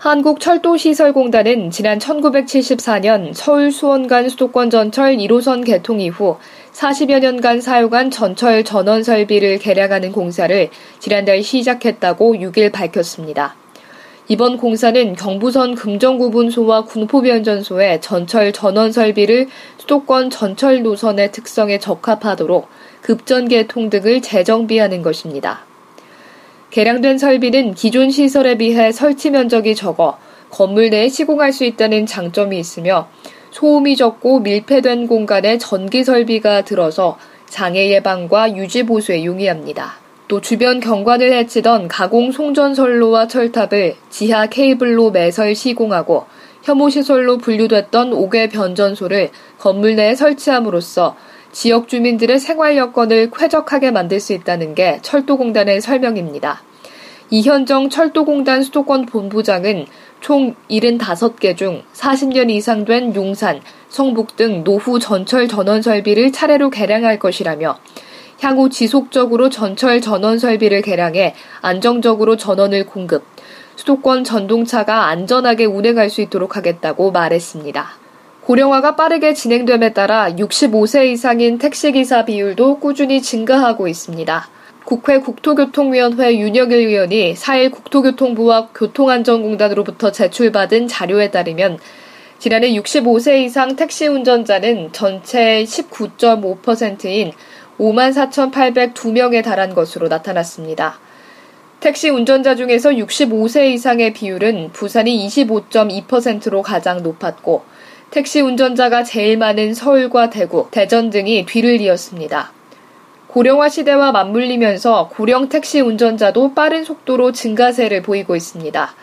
한국철도시설공단은 지난 1974년 서울 수원 간 수도권 전철 1호선 개통 이후 40여 년간 사용한 전철 전원 설비를 개량하는 공사를 지난달 시작했다고 6일 밝혔습니다. 이번 공사는 경부선 금정구분소와 군포변전소의 전철 전원 설비를 수도권 전철 노선의 특성에 적합하도록 급전 개통 등을 재정비하는 것입니다. 개량된 설비는 기존 시설에 비해 설치 면적이 적어 건물 내에 시공할 수 있다는 장점이 있으며 소음이 적고 밀폐된 공간에 전기 설비가 들어서 장애 예방과 유지 보수에 용이합니다. 또 주변 경관을 해치던 가공 송전선로와 철탑을 지하 케이블로 매설 시공하고 혐오시설로 분류됐던 5개 변전소를 건물 내에 설치함으로써 지역 주민들의 생활 여건을 쾌적하게 만들 수 있다는 게 철도공단의 설명입니다. 이현정 철도공단 수도권 본부장은 총 75개 중 40년 이상 된 용산, 성북 등 노후 전철 전원 설비를 차례로 개량할 것이라며 향후 지속적으로 전철 전원 설비를 개량해 안정적으로 전원을 공급, 수도권 전동차가 안전하게 운행할 수 있도록 하겠다고 말했습니다. 고령화가 빠르게 진행됨에 따라 65세 이상인 택시기사 비율도 꾸준히 증가하고 있습니다. 국회 국토교통위원회 윤영일 의원이 4일 국토교통부와 교통안전공단으로부터 제출받은 자료에 따르면 지난해 65세 이상 택시 운전자는 전체의 19.5%인 54,802명에 달한 것으로 나타났습니다. 택시 운전자 중에서 65세 이상의 비율은 부산이 25.2%로 가장 높았고 택시 운전자가 제일 많은 서울과 대구, 대전 등이 뒤를 이었습니다. 고령화 시대와 맞물리면서 고령 택시 운전자도 빠른 속도로 증가세를 보이고 있습니다.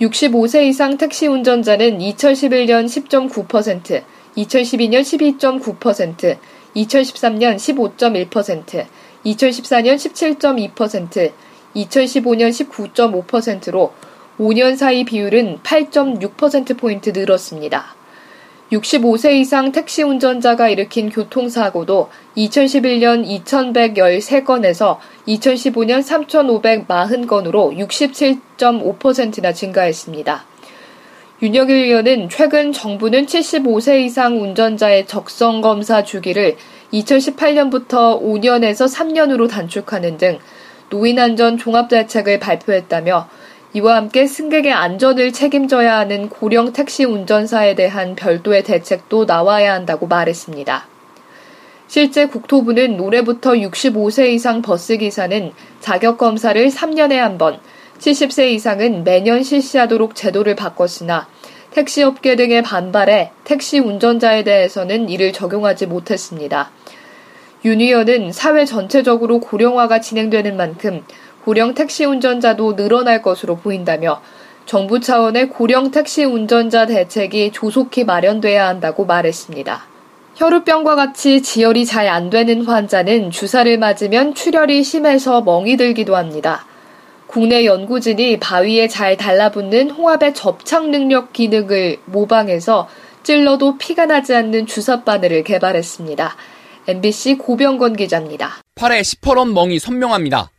65세 이상 택시 운전자는 2011년 10.9%, 2012년 12.9%, 2013년 15.1%, 2014년 17.2%, 2015년 19.5%로 5년 사이 비율은 8.6%포인트 늘었습니다. 65세 이상 택시 운전자가 일으킨 교통사고도 2011년 2113건에서 2015년 3540건으로 67.5%나 증가했습니다. 윤혁일 의원은 최근 정부는 75세 이상 운전자의 적성 검사 주기를 2018년부터 5년에서 3년으로 단축하는 등 노인 안전 종합 대책을 발표했다며 이와 함께 승객의 안전을 책임져야 하는 고령 택시 운전사에 대한 별도의 대책도 나와야 한다고 말했습니다. 실제 국토부는 올해부터 65세 이상 버스 기사는 자격 검사를 3년에 한 번, 70세 이상은 매년 실시하도록 제도를 바꿨으나 택시업계 등의 반발에 택시 운전자에 대해서는 이를 적용하지 못했습니다. 윤 의원은 사회 전체적으로 고령화가 진행되는 만큼 고령 택시 운전자도 늘어날 것으로 보인다며 정부 차원의 고령 택시 운전자 대책이 조속히 마련돼야 한다고 말했습니다. 혈우병과 같이 지혈이 잘 안 되는 환자는 주사를 맞으면 출혈이 심해서 멍이 들기도 합니다. 국내 연구진이 바위에 잘 달라붙는 홍합의 접착 능력 기능을 모방해서 찔러도 피가 나지 않는 주사 바늘을 개발했습니다. MBC 고병건 기자입니다. 팔에 시퍼런 멍이 선명합니다.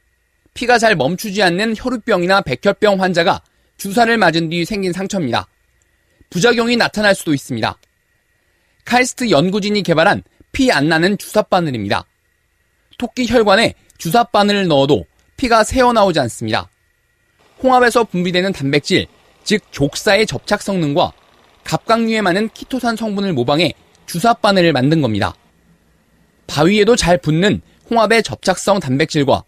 피가 잘 멈추지 않는 혈우병이나 백혈병 환자가 주사를 맞은 뒤 생긴 상처입니다. 부작용이 나타날 수도 있습니다. 카이스트 연구진이 개발한 피 안 나는 주사 바늘입니다. 토끼 혈관에 주사 바늘을 넣어도 피가 새어나오지 않습니다. 홍합에서 분비되는 단백질, 즉 족사의 접착 성능과 갑각류에 많은 키토산 성분을 모방해 주사 바늘을 만든 겁니다. 바위에도 잘 붙는 홍합의 접착성 단백질과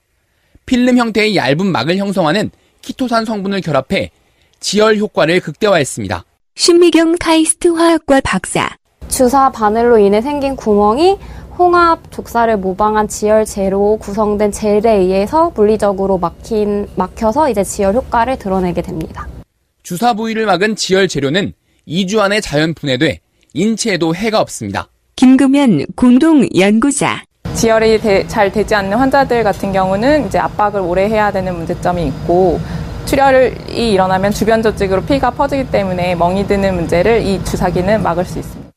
필름 형태의 얇은 막을 형성하는 키토산 성분을 결합해 지혈 효과를 극대화했습니다. 신미경 카이스트 화학과 박사. 주사 바늘로 인해 생긴 구멍이 홍합 족사를 모방한 지혈 제로 구성된 젤에 의해서 물리적으로 막힌, 막혀서 이제 지혈 효과를 드러내게 됩니다. 주사 부위를 막은 지혈 재료는 2주 안에 자연 분해돼 인체에도 해가 없습니다. 김금연 공동 연구자. 지혈이 되, 잘 되지 않는 환자들 같은 경우는 이제 압박을 오래 해야 되는 문제점이 있고 출혈이 일어나면 주변 조직으로 피가 퍼지기 때문에 멍이 드는 문제를 이 주사기는 막을 수 있습니다.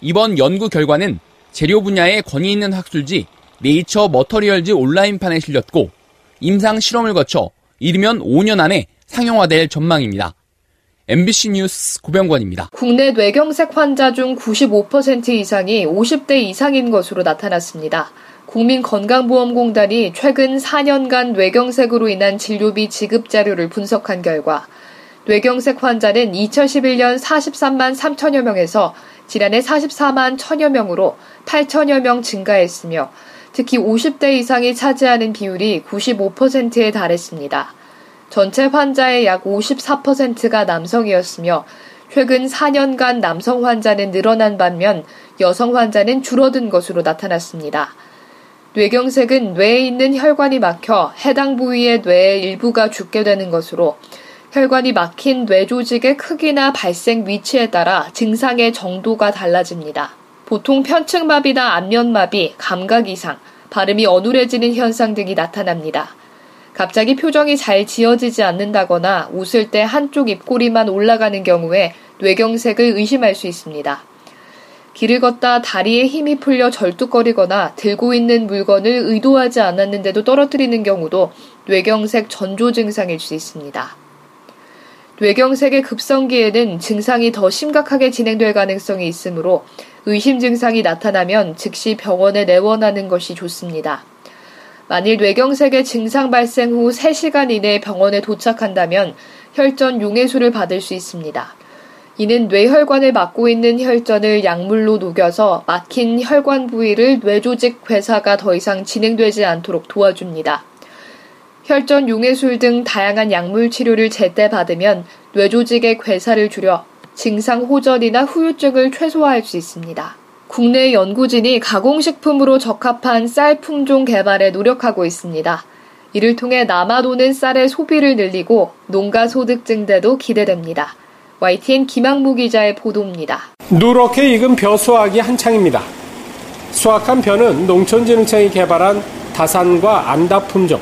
이번 연구 결과는 재료 분야에 권위 있는 학술지 네이처 머터리얼즈 온라인판에 실렸고 임상 실험을 거쳐 이르면 5년 안에 상용화될 전망입니다. MBC 뉴스 고병권입니다. 국내 뇌경색 환자 중 95% 이상이 50대 이상인 것으로 나타났습니다. 국민건강보험공단이 최근 4년간 뇌경색으로 인한 진료비 지급 자료를 분석한 결과 뇌경색 환자는 2011년 43만 3천여 명에서 지난해 44만 1천여 명으로 8천여 명 증가했으며 특히 50대 이상이 차지하는 비율이 95%에 달했습니다. 전체 환자의 약 54%가 남성이었으며 최근 4년간 남성 환자는 늘어난 반면 여성 환자는 줄어든 것으로 나타났습니다. 뇌경색은 뇌에 있는 혈관이 막혀 해당 부위의 뇌의 일부가 죽게 되는 것으로 혈관이 막힌 뇌 조직의 크기나 발생 위치에 따라 증상의 정도가 달라집니다. 보통 편측마비나 안면마비, 감각 이상, 발음이 어눌해지는 현상 등이 나타납니다. 갑자기 표정이 잘 지어지지 않는다거나 웃을 때 한쪽 입꼬리만 올라가는 경우에 뇌경색을 의심할 수 있습니다. 길을 걷다 다리에 힘이 풀려 절뚝거리거나 들고 있는 물건을 의도하지 않았는데도 떨어뜨리는 경우도 뇌경색 전조 증상일 수 있습니다. 뇌경색의 급성기에는 증상이 더 심각하게 진행될 가능성이 있으므로 의심 증상이 나타나면 즉시 병원에 내원하는 것이 좋습니다. 만일 뇌경색의 증상 발생 후 3시간 이내에 병원에 도착한다면 혈전 용해수를 받을 수 있습니다. 이는 뇌혈관을 막고 있는 혈전을 약물로 녹여서 막힌 혈관 부위를 뇌조직 괴사가 더 이상 진행되지 않도록 도와줍니다. 혈전 용해술 등 다양한 약물 치료를 제때 받으면 뇌조직의 괴사를 줄여 증상 호전이나 후유증을 최소화할 수 있습니다. 국내 연구진이 가공식품으로 적합한 쌀 품종 개발에 노력하고 있습니다. 이를 통해 남아도는 쌀의 소비를 늘리고 농가 소득 증대도 기대됩니다. YTN 김학무 기자의 보도입니다. 누렇게 익은 벼 수확이 한창입니다. 수확한 벼는 농촌진흥청이 개발한 다산과 안다 품종.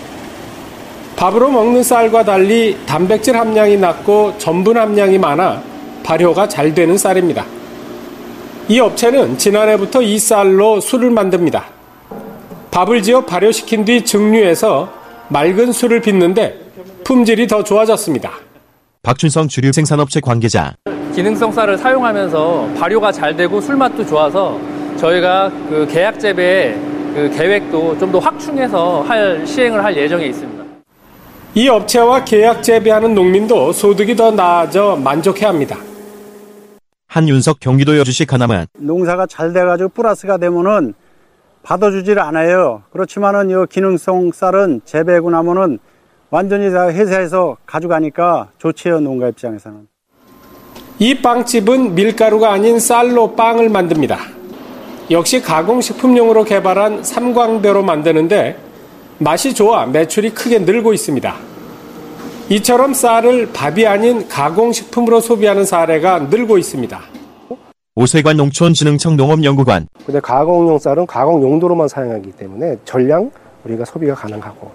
밥으로 먹는 쌀과 달리 단백질 함량이 낮고 전분 함량이 많아 발효가 잘 되는 쌀입니다. 이 업체는 지난해부터 이 쌀로 술을 만듭니다. 밥을 지어 발효시킨 뒤 증류해서 맑은 술을 빚는데 품질이 더 좋아졌습니다. 박춘성 주류 생산업체 관계자. 기능성 쌀을 사용하면서 발효가 잘 되고 술맛도 좋아서 저희가 그 계약 재배 그 계획도 좀 더 확충해서 할 시행을 할 예정에 있습니다. 이 업체와 계약 재배하는 농민도 소득이 더 나아져 만족해합니다. 한윤석 경기도 여주시 하나만 농사가 잘 돼가지고 플러스가 되면은 받아주질 않아요. 그렇지만은 이 기능성 쌀은 재배하고 나면은 완전히 다 회사에서 가져가니까 좋지요 농가 입장에서는. 이 빵집은 밀가루가 아닌 쌀로 빵을 만듭니다. 역시 가공식품용으로 개발한 삼광배로 만드는데 맛이 좋아 매출이 크게 늘고 있습니다. 이처럼 쌀을 밥이 아닌 가공식품으로 소비하는 사례가 늘고 있습니다. 오세관 농촌진흥청 농업연구관. 근데 가공용 쌀은 가공 용도로만 사용하기 때문에 전량 우리가 소비가 가능하고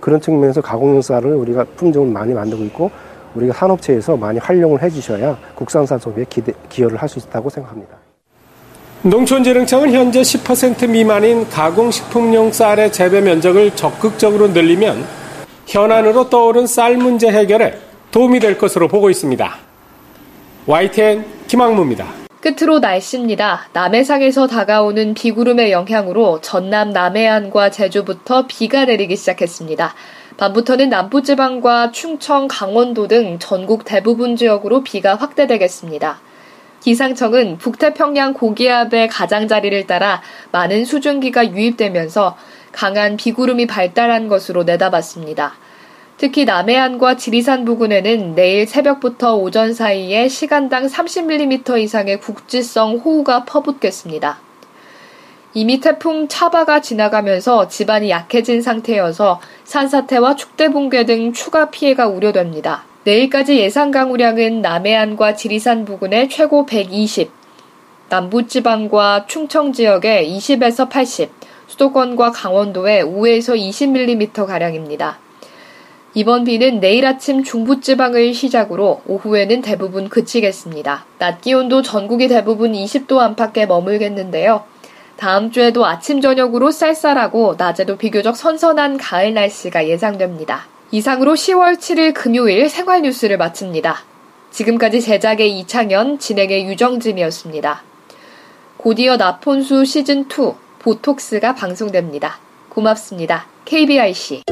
그런 측면에서 가공용 쌀을 우리가 품종을 많이 만들고 있고 우리가 산업체에서 많이 활용을 해주셔야 국산쌀 소비에 기대, 기여를 할 수 있다고 생각합니다. 농촌진흥청은 현재 10% 미만인 가공식품용 쌀의 재배 면적을 적극적으로 늘리면 현안으로 떠오른 쌀 문제 해결에 도움이 될 것으로 보고 있습니다. YTN 김학무입니다. 끝으로 날씨입니다. 남해상에서 다가오는 비구름의 영향으로 전남 남해안과 제주부터 비가 내리기 시작했습니다. 밤부터는 남부지방과 충청, 강원도 등 전국 대부분 지역으로 비가 확대되겠습니다. 기상청은 북태평양 고기압의 가장자리를 따라 많은 수증기가 유입되면서 강한 비구름이 발달한 것으로 내다봤습니다. 특히 남해안과 지리산 부근에는 내일 새벽부터 오전 사이에 시간당 30mm 이상의 국지성 호우가 퍼붓겠습니다. 이미 태풍 차바가 지나가면서 지반이 약해진 상태여서 산사태와 축대 붕괴 등 추가 피해가 우려됩니다. 내일까지 예상 강우량은 남해안과 지리산 부근에 최고 120, 남부지방과 충청 지역에 20에서 80, 수도권과 강원도에 5에서 20mm가량입니다. 이번 비는 내일 아침 중부지방을 시작으로 오후에는 대부분 그치겠습니다. 낮 기온도 전국이 대부분 20도 안팎에 머물겠는데요. 다음 주에도 아침 저녁으로 쌀쌀하고 낮에도 비교적 선선한 가을 날씨가 예상됩니다. 이상으로 10월 7일 금요일 생활 뉴스를 마칩니다. 지금까지 제작의 이창현, 진행의 유정진이었습니다. 곧이어 나폰수 시즌2 보톡스가 방송됩니다. 고맙습니다. KBIC